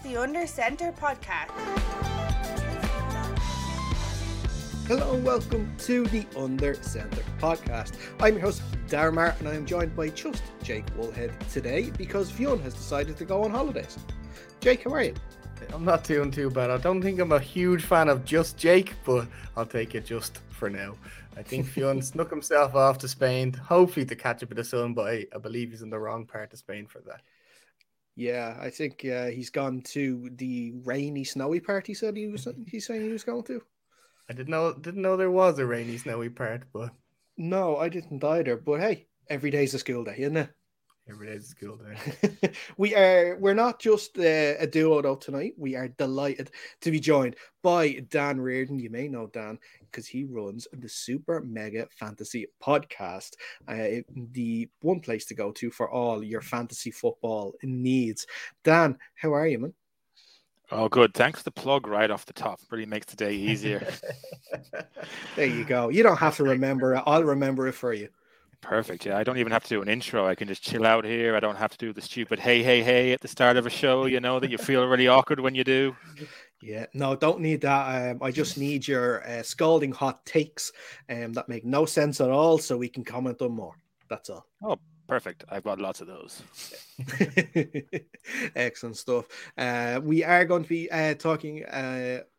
is the Under Center podcast. Hello and welcome to the Under Center podcast. I'm your host, Darmar, and I am joined by just Jake Woolhead today because Fionn has decided to go on holidays. Jake, how are you? I'm not doing too bad. I don't think I'm a huge fan of just Jake, but I'll take it just for now. I think Fionn snuck himself off to Spain, hopefully to catch a bit of sun, but I, I believe he's in the wrong part of Spain for that. Yeah, I think uh, he's gone to the rainy, snowy part. He said he was. He's saying he was going to. I didn't know didn't know there was a rainy, snowy part, but no, I didn't either. But hey, every day's a school day, isn't it? Every day's a school day. we are we're not just uh, a duo though tonight. We are delighted to be joined by Dan Reardon. You may know Dan because he runs the Super Mega Fantasy Podcast, uh, the one place to go to for all your fantasy football needs. Dan, how are you, man? Oh, good. Thanks for the plug right off the top. Really makes the day easier. there you go. You don't have to remember it. I'll remember it for you. Perfect. Yeah, I don't even have to do an intro. I can just chill out here. I don't have to do the stupid hey, hey, hey at the start of a show, you know, that you feel really awkward when you do. Yeah, no, don't need that. Um, I just need your uh, scalding hot takes um, that make no sense at all so we can comment on more. That's all. Oh, Perfect. I've got lots of those. Excellent stuff. Uh, we are going to be uh, talking.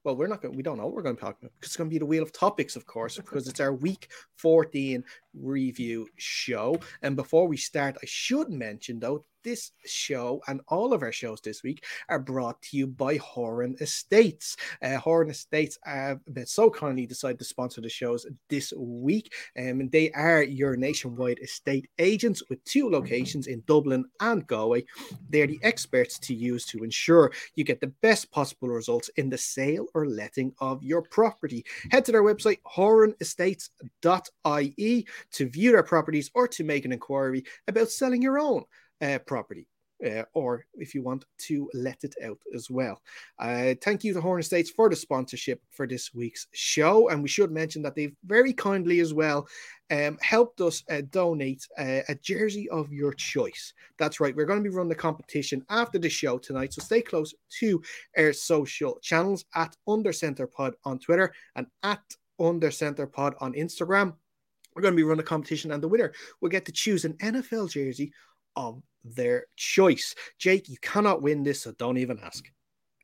Well, we're not going. We don't know what we're going to talk about. It's going to be the wheel of topics, of course, because it's our week fourteen review show. And before we start, I should mention though this show and all of our shows this week are brought to you by Horan Estates. Uh, Horan Estates have been so kindly decided to sponsor the shows this week. Um, and they are your nationwide estate agents with two locations in Dublin and Galway. They're the experts to use to ensure you get the best possible results in the sale or letting of your property. Head to their website, horanestates.ie, to view their properties or to make an inquiry about selling your own uh, property. Uh, or if you want to let it out as well. Uh, thank you to Horan Estates for the sponsorship for this week's show. And we should mention that they've very kindly as well um, helped us uh, donate uh, a jersey of your choice. That's right. We're going to be running the competition after the show tonight. So stay close to our social channels at UnderCenterPod on Twitter and at UnderCenterPod on Instagram. We're going to be running a competition, and the winner will get to choose an NFL jersey of their choice. Jake, you cannot win this, so don't even ask.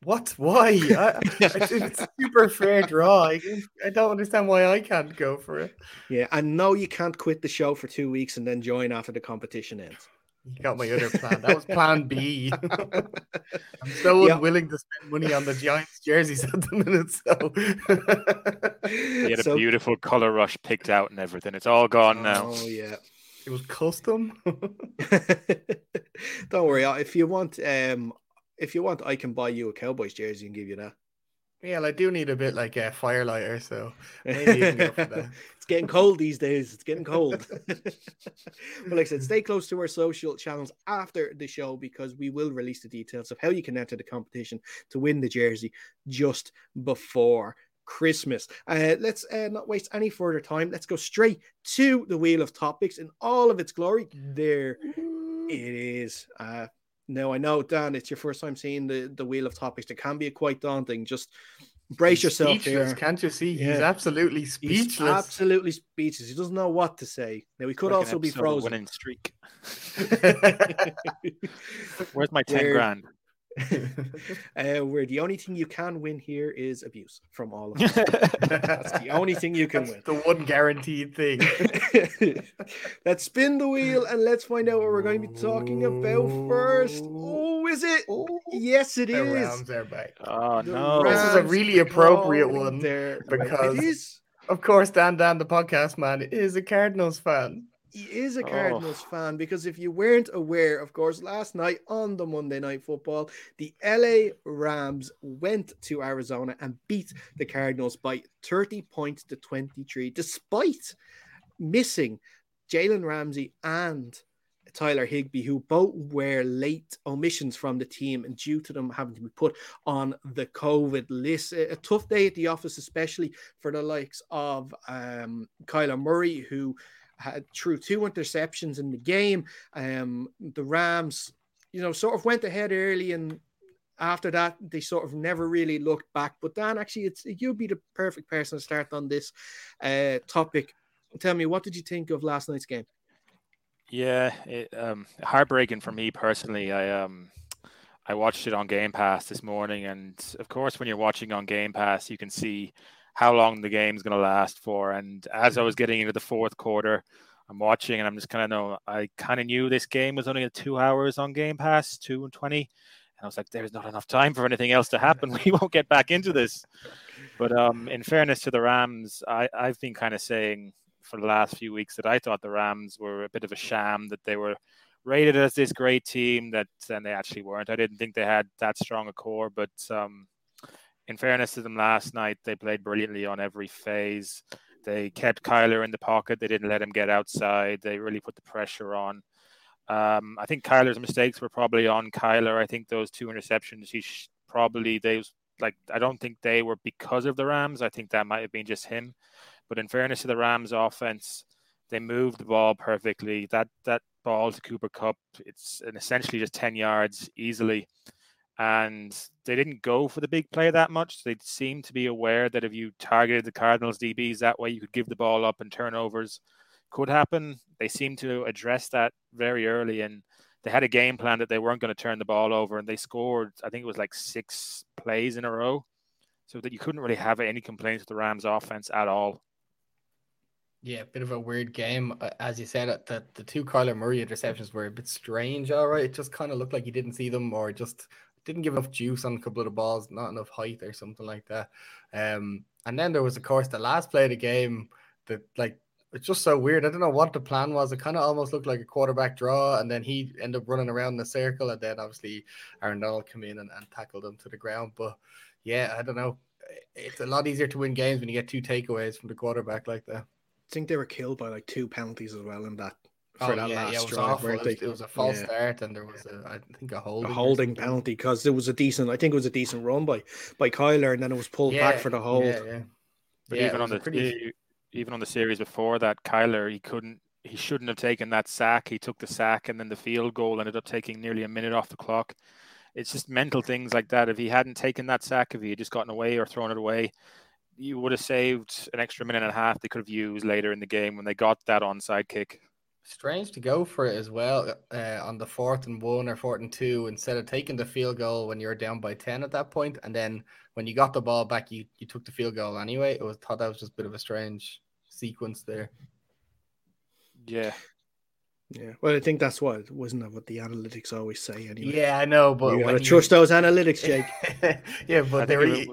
What? Why? I, it's super fair draw. I, I, don't understand why I can't go for it. Yeah, I know you can't quit the show for two weeks and then join after the competition ends. You got my other plan. That was plan B. I'm so unwilling to spend money on the Giants jerseys at the minute. So you had a so, beautiful color rush picked out and everything. It's all gone now. Oh yeah. It was custom. Don't worry. If you want, um, if you want, I can buy you a Cowboys jersey and give you that. Yeah, I do need a bit like a firelighter, so it's getting cold these days. It's getting cold. but like I said, stay close to our social channels after the show because we will release the details of how you can enter the competition to win the jersey just before Christmas. Uh, let's uh, not waste any further time. Let's go straight to the wheel of topics in all of its glory. There it is. Uh, now I know, Dan, it's your first time seeing the, the wheel of topics. It can be quite daunting. Just brace He's yourself here. Can't you see? Yeah. He's absolutely speechless. He's absolutely speechless. He doesn't know what to say. Now he could like also be frozen. Winning streak. Where's my ten Where, grand? uh, where the only thing you can win here is abuse from all of us. That's the only thing you can That's win. The one guaranteed thing. let's spin the wheel and let's find out what we're going to be talking about first. Oh, is it? Oh, yes, it the is. Rams are back. Oh the no! This is a really appropriate one there because, of course, Dan Dan, the podcast man, is a Cardinals fan he is a Cardinals oh. fan because if you weren't aware, of course, last night on the Monday Night Football, the LA Rams went to Arizona and beat the Cardinals by 30 points to 23, despite missing Jalen Ramsey and Tyler Higbee, who both were late omissions from the team and due to them having to be put on the COVID list. A, a tough day at the office, especially for the likes of um, Kyler Murray, who had threw two interceptions in the game. Um, the Rams, you know, sort of went ahead early and after that, they sort of never really looked back. But Dan, actually, it's you'd be the perfect person to start on this uh, topic. Tell me, what did you think of last night's game? Yeah, it, um, heartbreaking for me personally. I um, I watched it on Game Pass this morning, and of course, when you're watching on Game Pass, you can see how long the game's going to last for. And as I was getting into the fourth quarter, I'm watching, and I'm just kind of know I kind of knew this game was only two hours on Game Pass, two and twenty, and I was like, "There's not enough time for anything else to happen. We won't get back into this." But um, in fairness to the Rams, I, I've been kind of saying for the last few weeks that I thought the Rams were a bit of a sham, that they were rated as this great team that then they actually weren't. I didn't think they had that strong a core, but um, in fairness to them last night, they played brilliantly on every phase. They kept Kyler in the pocket. They didn't let him get outside. They really put the pressure on. Um, I think Kyler's mistakes were probably on Kyler. I think those two interceptions, he sh- probably they like. I don't think they were because of the Rams. I think that might have been just him. But in fairness to the Rams offense, they moved the ball perfectly. That that ball to Cooper Kupp, it's an essentially just 10 yards easily. And they didn't go for the big play that much. They seemed to be aware that if you targeted the Cardinals DBs that way, you could give the ball up and turnovers could happen. They seemed to address that very early and they had a game plan that they weren't going to turn the ball over and they scored, I think it was like six plays in a row. So that you couldn't really have any complaints with the Rams offense at all. Yeah, a bit of a weird game. Uh, as you said, uh, the, the two Kyler Murray interceptions were a bit strange, all right. It just kind of looked like he didn't see them or just didn't give enough juice on a couple of the balls, not enough height or something like that. Um, and then there was, of course, the last play of the game that, like, it's just so weird. I don't know what the plan was. It kind of almost looked like a quarterback draw, and then he ended up running around the circle, and then obviously Aaron Donald came in and, and tackled him to the ground. But yeah, I don't know. It's a lot easier to win games when you get two takeaways from the quarterback like that. I think they were killed by like two penalties as well in that for oh, that yeah, last yeah, it was drive. awful. It was, they, it was, a false yeah. start, and there was a, I think, a holding. A holding penalty because it was a decent. I think it was a decent run by by Kyler, and then it was pulled yeah, back for the hold. Yeah, yeah. But yeah, even on the pretty... even on the series before that, Kyler he couldn't he shouldn't have taken that sack. He took the sack, and then the field goal ended up taking nearly a minute off the clock. It's just mental things like that. If he hadn't taken that sack, if he had just gotten away or thrown it away, you would have saved an extra minute and a half they could have used later in the game when they got that onside kick. Strange to go for it as well uh, on the fourth and one or fourth and two instead of taking the field goal when you're down by 10 at that point and then when you got the ball back you, you took the field goal anyway. It was thought that was just a bit of a strange sequence there. Yeah. Yeah. Well i think that's what wasn't that what the analytics always say anyway? Yeah i know but you gotta trust those analytics jake. Yeah but they were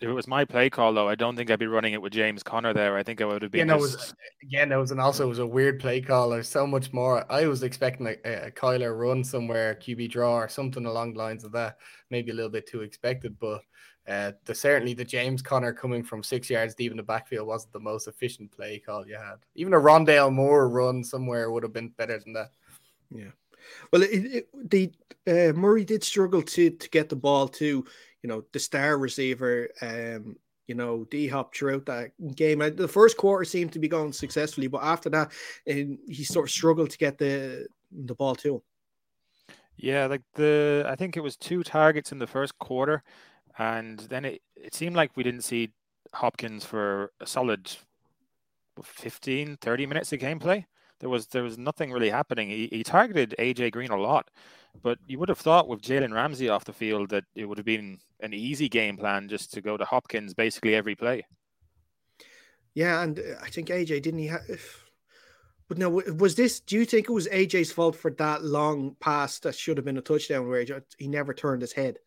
if it was my play call though, I don't think I'd be running it with James Conner there. I think I would have been. Yeah, no, just... it was, again, it was and also it was a weird play call. There's so much more. I was expecting a, a Kyler run somewhere, QB draw or something along the lines of that. Maybe a little bit too expected, but uh, the certainly the James Conner coming from six yards deep in the backfield wasn't the most efficient play call you had. Even a Rondale Moore run somewhere would have been better than that. Yeah. Well, it, it, the uh, Murray did struggle to to get the ball too you know, the star receiver, um, you know, D Hop throughout that game. The first quarter seemed to be going successfully, but after that, um, he sort of struggled to get the the ball to him. Yeah, like the I think it was two targets in the first quarter, and then it, it seemed like we didn't see Hopkins for a solid 15, 30 minutes of gameplay. There was there was nothing really happening. He, he targeted AJ Green a lot, but you would have thought with Jalen Ramsey off the field that it would have been an easy game plan just to go to Hopkins basically every play. Yeah, and uh, I think AJ didn't he have. But no, was this? Do you think it was AJ's fault for that long pass that should have been a touchdown where he never turned his head?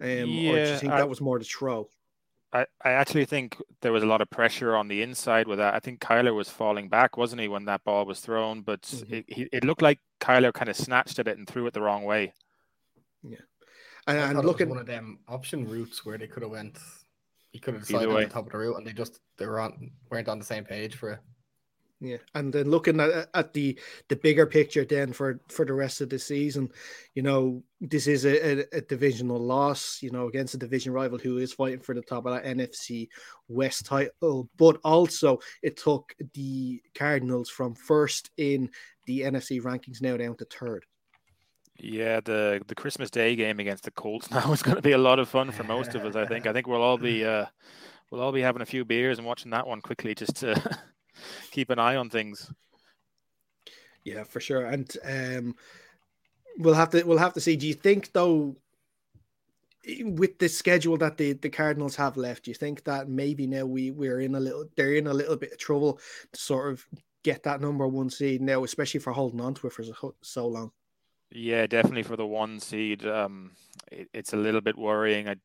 Um, yeah, or do you think I, that was more the throw? I, I actually think there was a lot of pressure on the inside with that. I think Kyler was falling back, wasn't he, when that ball was thrown? But mm-hmm. it, he, it looked like Kyler kind of snatched at it and threw it the wrong way. Yeah, and, and looking one of them option routes where they could have went. He could have decided on the top of the route, and they just they were on weren't on the same page for it. Yeah, and then looking at, at the the bigger picture, then for for the rest of the season, you know, this is a, a, a, divisional loss, you know, against a division rival who is fighting for the top of that NFC West title. But also, it took the Cardinals from first in the NFC rankings now down to third. Yeah, the the Christmas Day game against the Colts now is going to be a lot of fun for most of us. I think. I think we'll all be uh, we'll all be having a few beers and watching that one quickly just to keep an eye on things. Yeah, for sure. And um, we'll have to we'll have to see. Do you think though, with the schedule that the, the Cardinals have left, do you think that maybe now we we're in a little they're in a little bit of trouble to sort of get that number one seed now, especially for holding on to it for so, long? Yeah, definitely for the one seed. Um, it, it's a little bit worrying. I,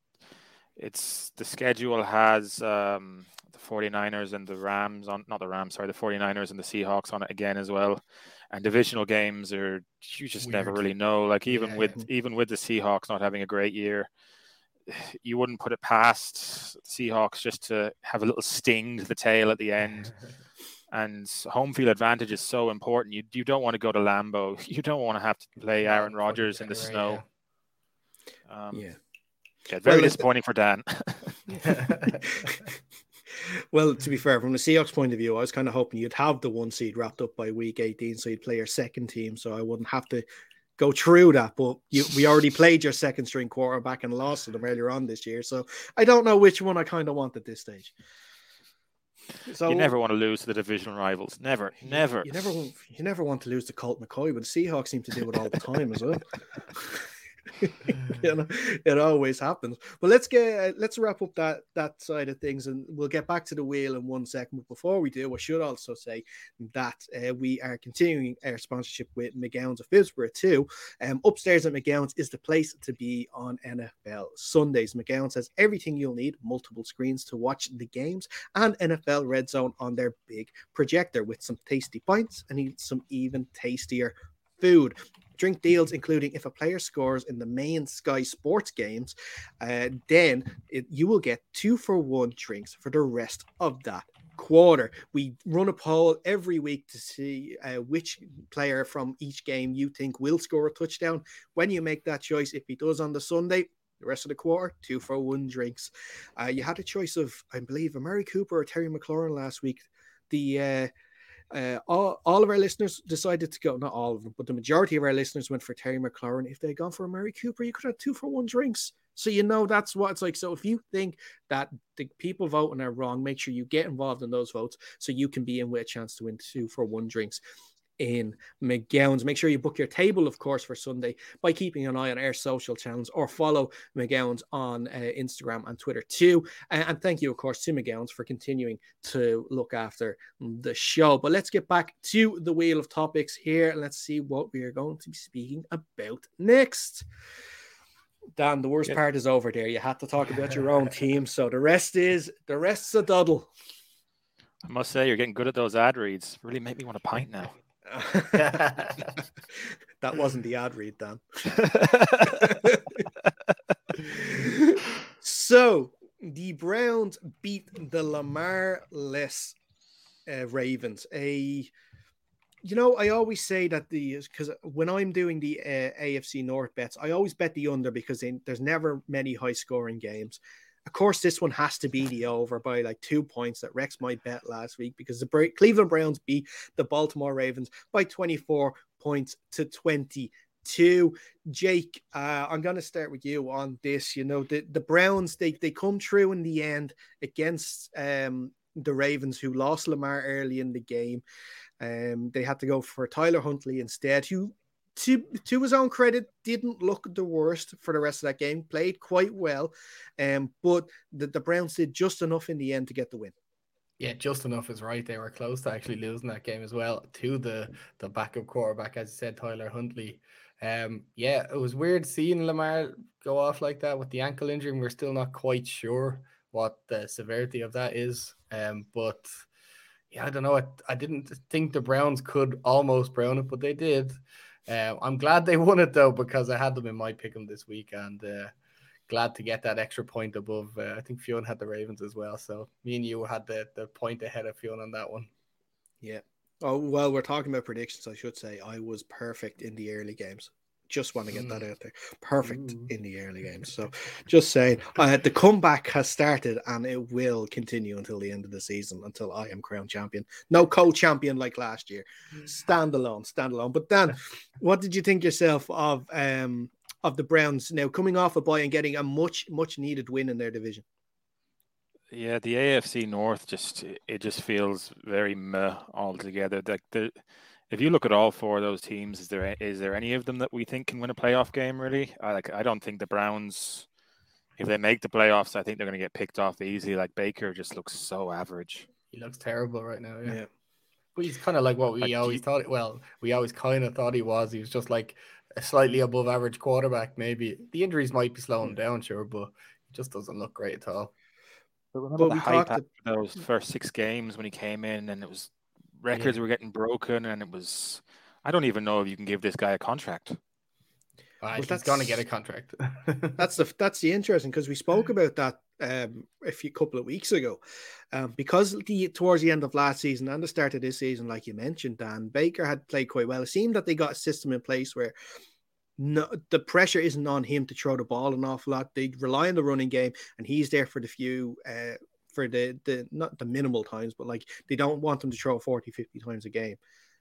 it's the schedule has um, the 49ers and the Rams on not the Rams, sorry, the 49ers and the Seahawks on it again as well and divisional games are you just Weird. never really know. Like even yeah. with even with the Seahawks not having a great year, you wouldn't put it past Seahawks just to have a little sting to the tail at the end. and home field advantage is so important. You you don't want to go to Lambeau. You don't want to have to play Aaron Rodgers in the snow. Um, yeah. Yeah, very well, disappointing for Dan. well, to be fair, from the Seahawks point of view, I was kind of hoping you'd have the one seed wrapped up by week 18, so you'd play your second team, so I wouldn't have to go through that. But you, we already played your second string quarterback and lost to them earlier on this year, so I don't know which one I kind of want at this stage. So you never want to lose to the division rivals. Never, never. You never, you never want to lose to Colt McCoy, but the Seahawks seem to do it all the time as well. you know, it always happens. But let's get let's wrap up that that side of things, and we'll get back to the wheel in one second. But before we do, I should also say that uh, we are continuing our sponsorship with McGowan's of Phibsborough too. Um, upstairs at McGowan's is the place to be on NFL Sundays. McGowan's has everything you'll need: multiple screens to watch the games, and NFL Red Zone on their big projector with some tasty pints and some even tastier food drink deals, including if a player scores in the main Sky Sports games, uh, then it, you will get two for one drinks for the rest of that quarter. We run a poll every week to see uh, which player from each game you think will score a touchdown. When you make that choice, if he does on the Sunday, the rest of the quarter, two for one drinks. Uh, you had a choice of, I believe, Amari Cooper or Terry McLaurin last week. The uh, uh, all, all of our listeners decided to go, not all of them, but the majority of our listeners went for Terry McLaurin. If they'd gone for Amari Cooper, you could have two for one drinks. So you know that's what it's like. So if you think that the people voting are wrong, make sure you get involved in those votes so you can be in with a chance to win two for one drinks in McGowan's. Make sure you book your table, of course, for Sunday by keeping an eye on our social channels or follow McGowan's on uh, Instagram and Twitter too. And, and, thank you, of course, to McGowan's for continuing to look after the show. But let's get back to the wheel of topics here and let's see what we are going to be speaking about next. Dan, the worst yeah. part is over there. You had to talk about your own team, so the rest is the rest's a duddle. I must say, you're getting good at those ad reads. Really make me want a pint now. that wasn't the ad read, Dan. so the Browns beat the Lamar less uh, Ravens. A you know, I always say that the because when I'm doing the uh, AFC North bets, I always bet the under because they, there's never many high scoring games. Of course, this one has to be the over by like two points that Rex might bet last week because the Cleveland Browns beat the Baltimore Ravens by 24 points to 22. Jake, uh, I'm going to start with you on this. You know, the, the Browns, they, they come through in the end against um, the Ravens, who lost Lamar early in the game. Um, they had to go for Tyler Huntley instead, who to to his own credit, didn't look the worst for the rest of that game. Played quite well, um, but the, the Browns did just enough in the end to get the win. Yeah, just enough is right. They were close to actually losing that game as well to the the backup quarterback, as you said, Tyler Huntley. Um, yeah, it was weird seeing Lamar go off like that with the ankle injury. And we're still not quite sure what the severity of that is. Um, but yeah, I don't know. I, I didn't think the Browns could almost brown it, but they did. Uh, I'm glad they won it though because I had them in my pick'em this week and uh, glad to get that extra point above. Uh, I think Fionn had the Ravens as well, so me and you had the the point ahead of Fionn on that one. Yeah. Oh well, we're talking about predictions. I should say I was perfect in the early games. Just want to get that out there. Perfect Ooh. in the early games. So, just saying, uh, the comeback has started and it will continue until the end of the season, until I am crown champion. No co-champion like last year. Standalone, standalone. But Dan, what did you think yourself of um of the Browns now coming off a bye and getting a much much needed win in their division? Yeah, the AFC North just it just feels very meh altogether. Like the if you look at all four of those teams, is there is there any of them that we think can win a playoff game? Really, I like I don't think the Browns. If they make the playoffs, I think they're going to get picked off easy. Like Baker just looks so average. He looks terrible right now. Yeah, yeah. but he's kind of like what we like, always he, thought. Well, we always kind of thought he was. He was just like a slightly above average quarterback. Maybe the injuries might be slowing down, sure, but he just doesn't look great at all. But remember but the hype after those first six games when he came in, and it was records yeah. were getting broken, and it was. I don't even know if you can give this guy a contract. Uh, well, he's going to get a contract. that's the that's the interesting because we spoke about that um, a few couple of weeks ago, um, because the towards the end of last season and the start of this season, like you mentioned, Dan Baker had played quite well. It seemed that they got a system in place where no, the pressure isn't on him to throw the ball an awful lot. They rely on the running game, and he's there for the few, uh, for the the not the minimal times, but like they don't want him to throw 40, 50 times a game.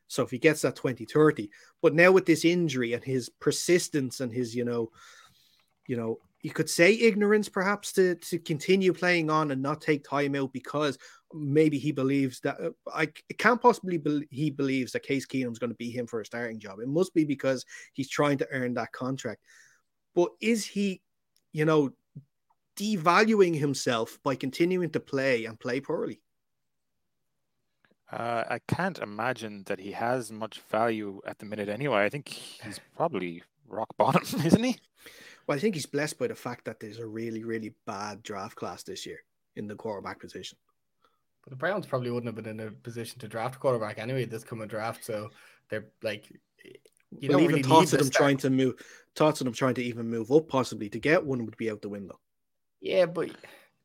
So if he gets that 20, 30, but now with this injury and his persistence and his, you know, you know, you could say ignorance perhaps to to continue playing on and not take time out because maybe he believes that uh, I can't possibly be, he believes that Case Keenum's going to be him for a starting job. It must be because he's trying to earn that contract. But is he, you know, devaluing himself by continuing to play and play poorly? Uh, I can't imagine that he has much value at the minute anyway. I think he's probably rock bottom, isn't he? Well, I think he's blessed by the fact that there's a really, really bad draft class this year in the quarterback position. But the Browns probably wouldn't have been in a position to draft quarterback anyway this coming draft. So they're like, you well, even really thoughts of them trying to move, thoughts of them trying to even move up possibly to get one would be out the window. Yeah, but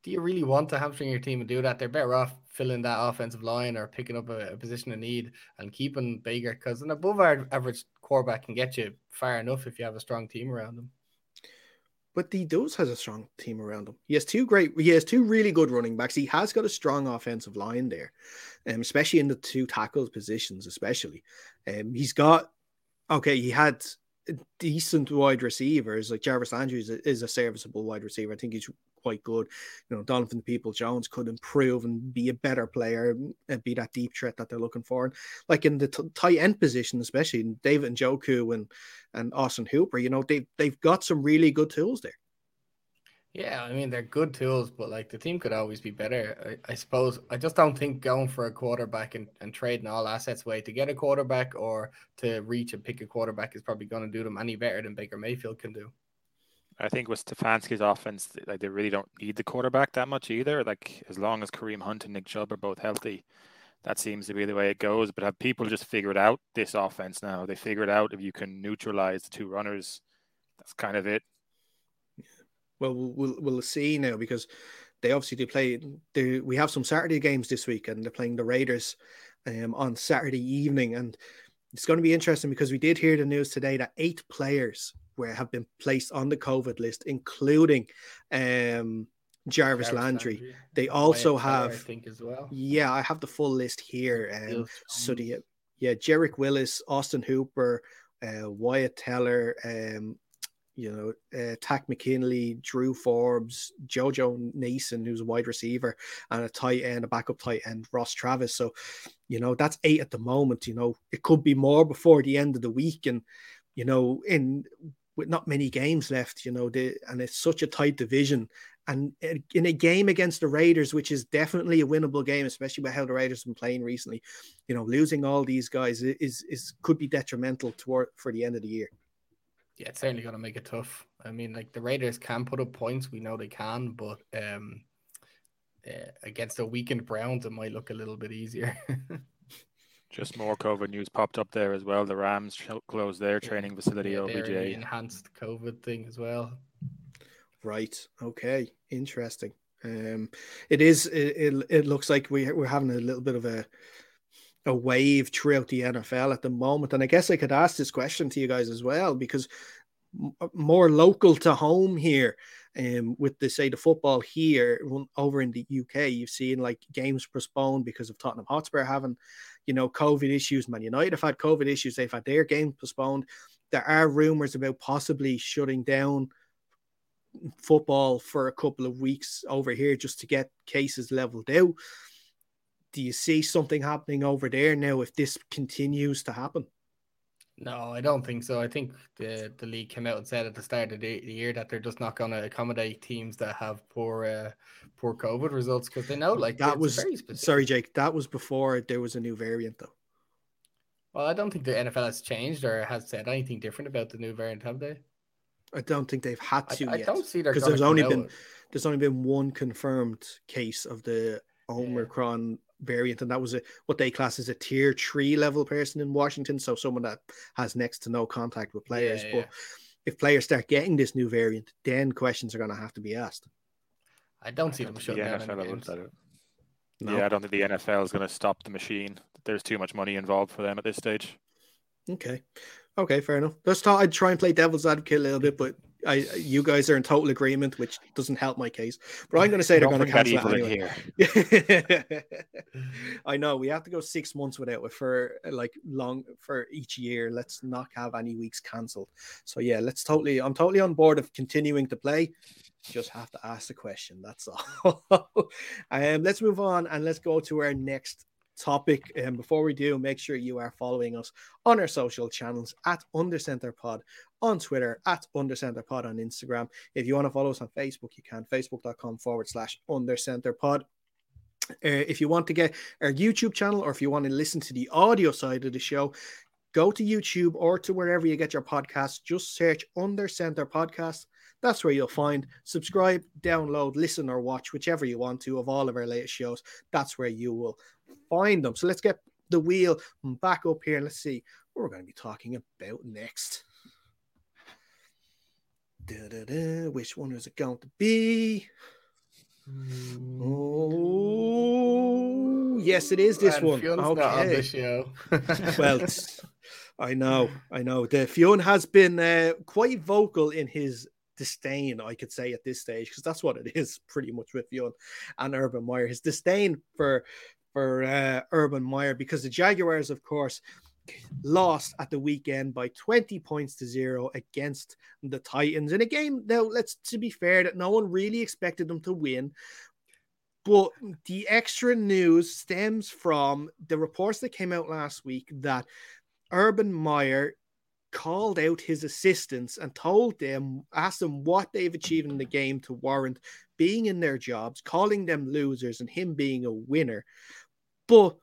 do you really want to hamstring your team and do that? They're better off filling that offensive line or picking up a, a position of need and keeping Baker because an above average quarterback can get you far enough if you have a strong team around them but he does has a strong team around him. He has two great, he has two really good running backs. He has got a strong offensive line there, um, especially in the two tackles positions, especially. Um, he's got okay. He had decent wide receivers like Jarvis Andrews is a, serviceable wide receiver. I think he's quite good. You know, Donovan Peoples-Jones could improve and be a better player and be that deep threat that they're looking for. And like in the t- tight end position, especially David and Njoku and and Austin Hooper, you know, they they've got some really good tools there. Yeah, I mean they're good tools, but like the team could always be better. I, I, suppose I just don't think going for a quarterback and, and trading all assets away to get a quarterback or to reach and pick a quarterback is probably going to do them any better than Baker Mayfield can do. I think with Stefanski's offense, like they really don't need the quarterback that much either. Like as long as Kareem Hunt and Nick Chubb are both healthy, that seems to be the way it goes. But have people just figured out this offense now? They figured out if you can neutralize the two runners, that's kind of it. Well, we'll we'll see now because they obviously they play. They, we have some Saturday games this week, and they're playing the Raiders um, on Saturday evening, and it's going to be interesting because we did hear the news today that eight players were have been placed on the COVID list, including um, Jarvis, Jarvis Landry. Landry. They also have, I think, as well. Yeah, I have the full list here. Um, so the yeah, Jedrick Wills, Austin Hooper, uh, Wyatt Teller, um, you know, uh, Takk McKinley, Drew Forbes, JoJo Natson, who's a wide receiver, and a tight end, a backup tight end, Ross Travis. So, you know, that's eight at the moment. You know, it could be more before the end of the week. And, you know, in with not many games left, you know, the, and it's such a tight division. And in a game against the Raiders, which is definitely a winnable game, especially with how the Raiders have been playing recently, you know, losing all these guys is is could be detrimental toward for the end of the year. Yeah, it's certainly going to make it tough. I mean, like the Raiders can put up points, we know they can, but um, uh, against a weakened Browns, it might look a little bit easier. Just more COVID news popped up there as well. The Rams closed their training facility yeah, OBJ. enhanced COVID thing as well. Right. Okay. Interesting. Um, it is. It, it, it looks like we we're having a little bit of a a wave throughout the NFL at the moment. And I guess I could ask this question to you guys as well, because more local to home here. Um, with the say the football here over in the UK, you've seen like games postponed because of Tottenham Hotspur having, you know, COVID issues. Man United have had COVID issues; they've had their game postponed. There are rumors about possibly shutting down football for a couple of weeks over here just to get cases leveled out. Do you see something happening over there now if this continues to happen? No, I don't think so. I think the the league came out and said at the start of the, the year that they're just not going to accommodate teams that have poor uh, poor COVID results because they know like that was sorry, Jake. That was before there was a new variant, though. Well, I don't think the NFL has changed or has said anything different about the new variant, have they? I don't think they've had to I, yet. I don't see because there's only been there's only been one confirmed case of the Omicron. Variant, and that was a what they class as a tier three level person in Washington. So someone that has next to no contact with players. Yeah, but if players start getting this new variant, then questions are going to have to be asked. I don't see them shutting down no. Yeah, I don't think the NFL is going to stop the machine. There's too much money involved for them at this stage. Okay. Okay, fair enough. Just thought I'd try and play devil's advocate a little bit, but I, you guys are in total agreement, which doesn't help my case. But I'm going to say they're going to cancel it anyway. I know we have to go six months without it for like long for each year. Let's not have any weeks cancelled. So yeah, let's totally. I'm totally on board of continuing to play. Just have to ask the question. That's all. um, let's move on and let's go to our next topic. And before we do, make sure you are following us on our social channels at Undercenter Pod on Twitter, at Undercenter Pod on Instagram. If you want to follow us on Facebook, you can facebook.com forward slash Undercenter Pod. Uh, if you want to get our YouTube channel or if you want to listen to the audio side of the show, go to YouTube or to wherever you get your podcasts. Just search Under Center Podcast. That's where you'll find subscribe, download, listen, or watch, whichever you want to, of all of our latest shows. That's where you will find them. So let's get the wheel back up here and let's see what we're going to be talking about next. Da-da-da. Which one is it going to be? Oh, yes, it is this and one. Fionn's okay. on the show. well, I know, I know. The Fionn has been uh, quite vocal in his disdain, I could say at this stage, because that's what it is pretty much with Fionn and Urban Meyer. His disdain for for uh, Urban Meyer because the Jaguars, of course, lost at the weekend by 20 points to zero against the Titans in a game. Now, let's to be fair, that no one really expected them to win. But the extra news stems from the reports that came out last week that Urban Meyer called out his assistants and told them, asked them what they've achieved in the game to warrant being in their jobs, calling them losers and him being a winner. But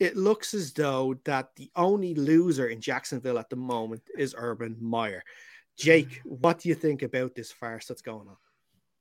it looks as though that the only loser in Jacksonville at the moment is Urban Meyer. Jake, what do you think about this farce that's going on?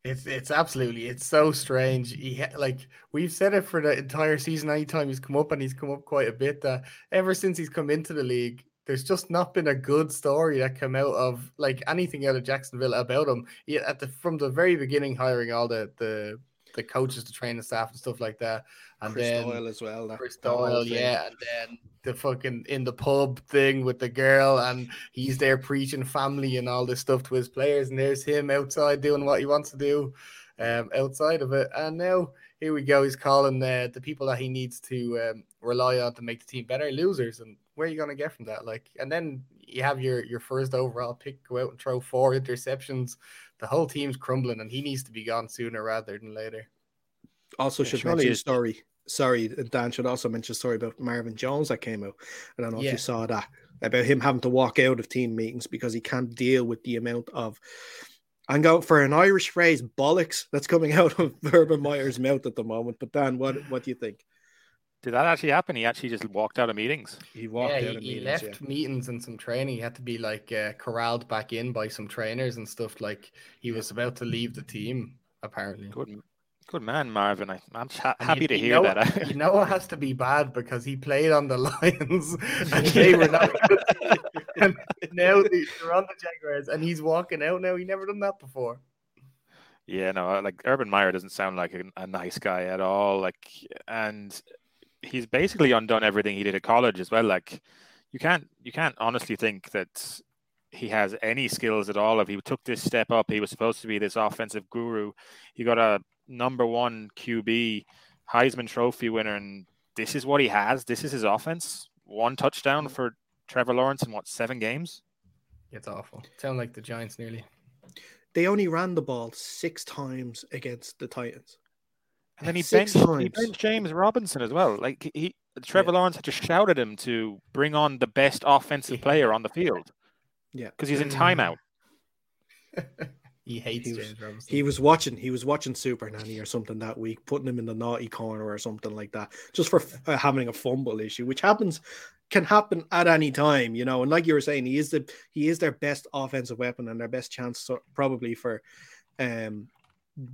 It's it's absolutely it's so strange. He like we've said it for the entire season. Anytime he's come up and he's come up quite a bit. That ever since he's come into the league, there's just not been a good story that came out of like anything out of Jacksonville about him. He, at the from the very beginning, hiring all the the the coaches to train the staff and stuff like that, and Chris then Doyle as well. That, Chris Doyle, yeah, and then the fucking in the pub thing with the girl, and he's there preaching family and all this stuff to his players, and there's him outside doing what he wants to do, um, outside of it, and now here we go. He's calling the the people that he needs to um, rely on to make the team better losers, and where are you going to get from that? Like, and then you have your your first overall pick go out and throw four interceptions. The whole team's crumbling, and he needs to be gone sooner rather than later. Also, yeah, should mention story. Sorry, Dan should also mention a story about Marvin Jones that came out. I don't know yeah. if you saw that about him having to walk out of team meetings because he can't deal with the amount of and go for an Irish phrase bollocks that's coming out of Urban Meyer's mouth at the moment. But Dan, what what do you think? Did that actually happen? He actually just walked out of meetings. He walked yeah, out of he, meetings. He left yeah. meetings and some training. He had to be like uh, corralled back in by some trainers and stuff. Like he was about to leave the team. Apparently, good, good man, Marvin. I, am ha- happy you, to you hear know, that. you know, it has to be bad because he played on the Lions and they were not. and now they're on the Jaguars and he's walking out now. He never done that before. Yeah, no, like Urban Meyer doesn't sound like a, a nice guy at all. Like, and he's basically undone everything he did at college as well. Like you can't you can't honestly think that he has any skills at all. If he took this step up, he was supposed to be this offensive guru. He got a number one QB, Heisman Trophy winner, and this is what he has. This is his offense. One touchdown for Trevor Lawrence in what seven games? It's awful. Sound like the Giants nearly. They only ran the ball six times against the Titans. And then he Six benched, he benched James Robinson as well. Like he, Trevor Lawrence had just shouted him to bring on the best offensive player on the field Yeah. because he's in timeout. He hates He was- James Robinson. He was watching. He was watching Super Nanny or something that week, putting him in the naughty corner or something like that, just for uh, having a fumble issue, which happens, can happen at any time, you know. And like you were saying, he is the he is their best offensive weapon and their best chance, so, probably for um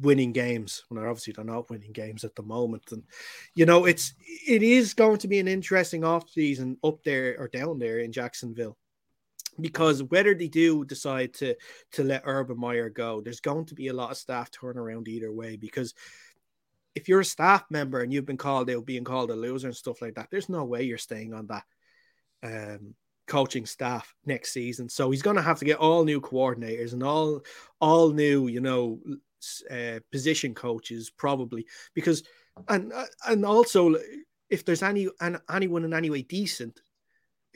winning games. Well, they're obviously they're not winning games at the moment, and you know it's it is going to be an interesting off season up there or down there in Jacksonville. Because whether they do decide to to let Urban Meyer go, there's going to be a lot of staff turnaround either way. Because if you're a staff member and you've been called out being called a loser and stuff like that, there's no way you're staying on that um, coaching staff next season. So he's going to have to get all new coordinators and all all new, you know, uh, position coaches probably because and uh, and also if there's any and anyone in any way decent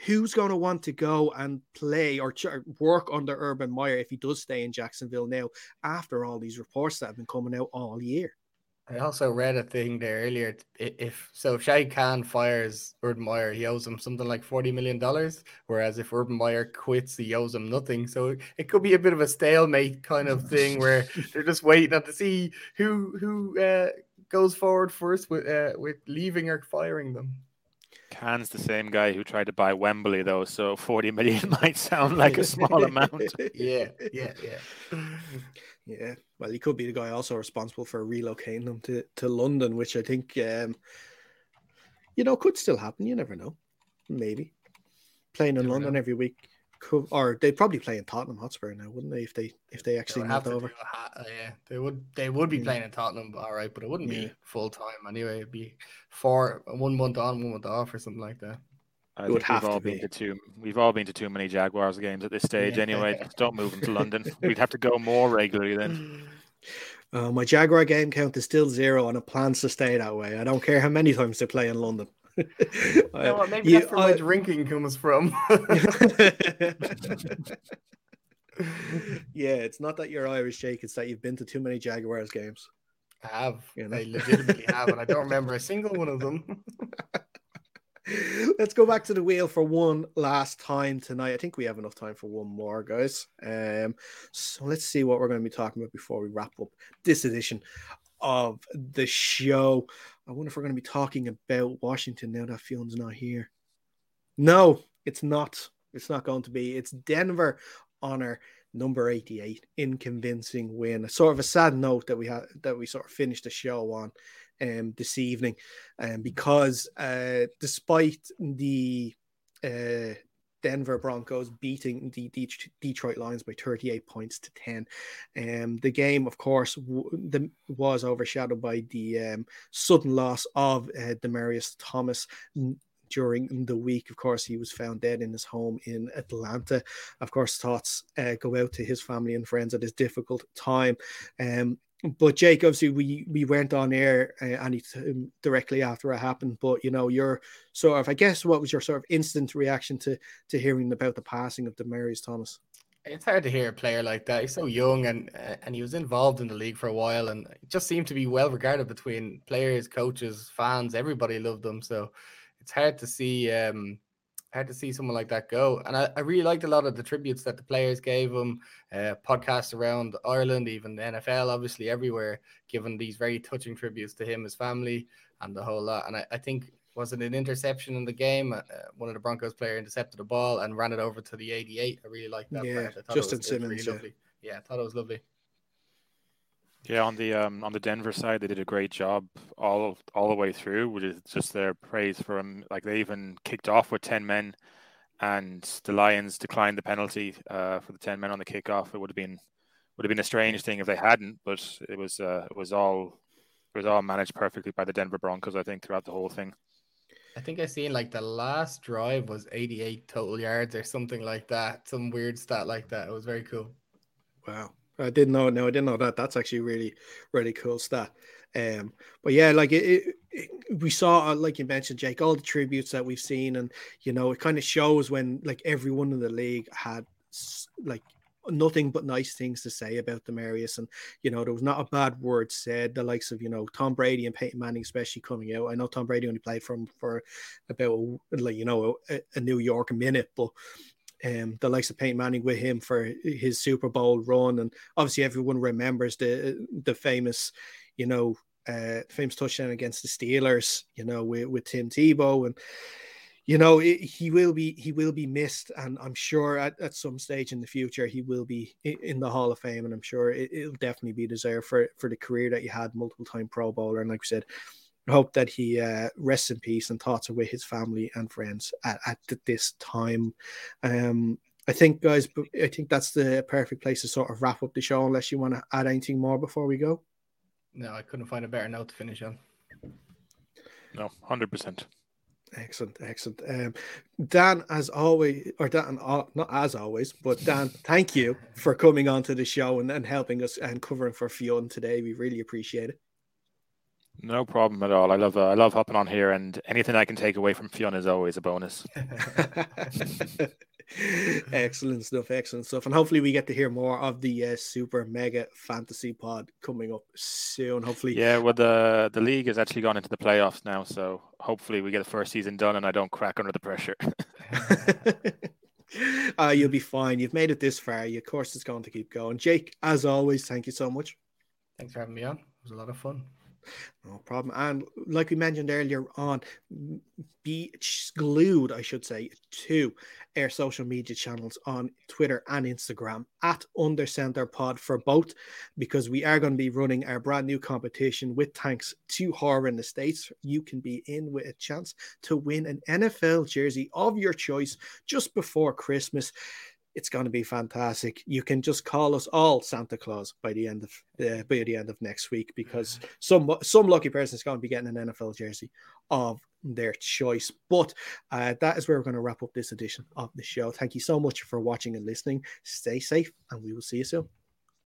who's going to want to go and play or ch- work under Urban Meyer if he does stay in Jacksonville now after all these reports that have been coming out all year. I also read a thing there earlier. If so, if Shad Khan fires Urban Meyer, he owes him something like forty million dollars. Whereas if Urban Meyer quits, he owes him nothing. So it could be a bit of a stalemate kind of thing where they're just waiting to see who who uh, goes forward first with uh, with leaving or firing them. Khan's the same guy who tried to buy Wembley, though, so 40 million might sound like a small amount. Yeah, yeah, yeah. Yeah, well, he could be the guy also responsible for relocating them to, to London, which I think, um, you know, could still happen. You never know. Maybe playing in Never London know. every week, could, or they'd probably play in Tottenham Hotspur now, wouldn't they? If they if they They actually have moved over. a uh, yeah, they would. They would be Yeah. playing in Tottenham, all right, but it wouldn't Yeah. be full time anyway. It'd be four, one month on, one month off, or something like that. I It would have we've to all been be. to too. We've all been to too many Jaguars games at this stage. Yeah. Anyway, don't move them to London. We'd have to go more regularly then. Uh, my Jaguar game count is still zero, and it plans to stay that way. I don't care how many times they play in London. You know maybe You- that's where I- my drinking comes from. yeah, it's not that you're Irish, Jake. It's that you've been to too many Jaguars games. I have. You know? I legitimately have, and I don't remember a single one of them. Let's go back to the wheel for one last time tonight. I think we have enough time for one more, guys. Um, so let's see what we're going to be talking about before we wrap up this edition of the show. I wonder if we're going to be talking about Washington now that Fionn's not here. No, it's not. It's not going to be. It's Denver honor number 88 in convincing win. Sort of a sad note that we had that we sort of finished the show on um this evening. Um because uh despite the uh Denver Broncos beating the De- Detroit Lions by 38 points to 10. Um, the game, of course, w- the, was overshadowed by the um, sudden loss of uh, Demaryius Thomas during the week. Of course, he was found dead in his home in Atlanta. Of course, thoughts uh, go out to his family and friends at this difficult time. Um, but Jake, obviously, we we weren't on air uh, any time directly after it happened. But you know, your sort of, I guess, what was your sort of instant reaction to to hearing about the passing of Demaryius Thomas? It's hard to hear a player like that. He's so young, and uh, and he was involved in the league for a while, and just seemed to be well regarded between players, coaches, fans. Everybody loved him. So it's hard to see um, hard to see someone like that go. And I, I really liked a lot of the tributes that the players gave him. Uh, podcasts around Ireland, even the NFL, obviously everywhere, giving these very touching tributes to him, his family, and the whole lot. And I, I think was it an interception in the game? Uh, one of the Broncos player intercepted the ball and ran it over to the 88. I really liked that. Yeah, part. I thought Justin it was, it was Simmons, really yeah. lovely. Yeah, I thought it was lovely. Yeah, on the um, on the Denver side, they did a great job all all the way through, which is just their praise for them. Like they even kicked off with ten men, and the Lions declined the penalty uh, for the ten men on the kickoff. It would have been would have been a strange thing if they hadn't, but it was uh, it was all it was all managed perfectly by the Denver Broncos. I think throughout the whole thing. I think I seen like the last drive was 88 total yards or something like that. Some weird stat like that. It was very cool. Wow. I didn't know. No, I didn't know that. That's actually really, really cool stat. Um, but yeah, like it, it, it, we saw, uh, like you mentioned, Jake, all the tributes that we've seen, and you know, it kind of shows when like everyone in the league had like nothing but nice things to say about Demaryius, and you know, there was not a bad word said. The likes of you know Tom Brady and Peyton Manning, especially coming out. I know Tom Brady only played for from for about like you know a, a New York minute, but um, the likes of Peyton Manning with him for his Super Bowl run, and obviously everyone remembers the the famous, you know, uh, famous touchdown against the Steelers, you know, with, with Tim Tebow, and you know it, he will be he will be missed, and I'm sure at, at some stage in the future he will be in the Hall of Fame, and I'm sure it, will definitely be deserved for for the career that he had, multiple time Pro Bowler, and like we said. I hope that he uh, rests in peace and thoughts are with his family and friends at, at this time. Um, I think, guys, I think that's the perfect place to sort of wrap up the show, unless you want to add anything more before we go. No, I couldn't find a better note to finish on. No, hundred percent. Excellent, excellent. Um, Dan, as always, or Dan, uh, not as always, but Dan, thank you for coming on to the show and, and helping us and covering for Fionn today. We really appreciate it. No problem at all. I love uh, I love hopping on here, and anything I can take away from Fionn is always a bonus. excellent stuff, excellent stuff, and hopefully we get to hear more of the uh, super mega fantasy pod coming up soon. Hopefully, yeah. Well, the the league has actually gone into the playoffs now, so hopefully we get the first season done, and I don't crack under the pressure. uh, you'll be fine. You've made it this far. Your course is going to keep going. Jake, as always, thank you so much. Thanks for having me on. It was a lot of fun. No problem. And like we mentioned earlier on, be glued, I should say, to our social media channels on Twitter and Instagram at Under Center Pod for both, because we are going to be running our brand new competition with thanks to Horan Estates. You can be in with a chance to win an NFL jersey of your choice just before Christmas it's going to be fantastic. You can just call us all Santa Claus by the end of the by the end of next week because some some lucky person is going to be getting an NFL jersey of their choice. But uh, that is where we're going to wrap up this edition of the show. Thank you so much for watching and listening. Stay safe, and we will see you soon.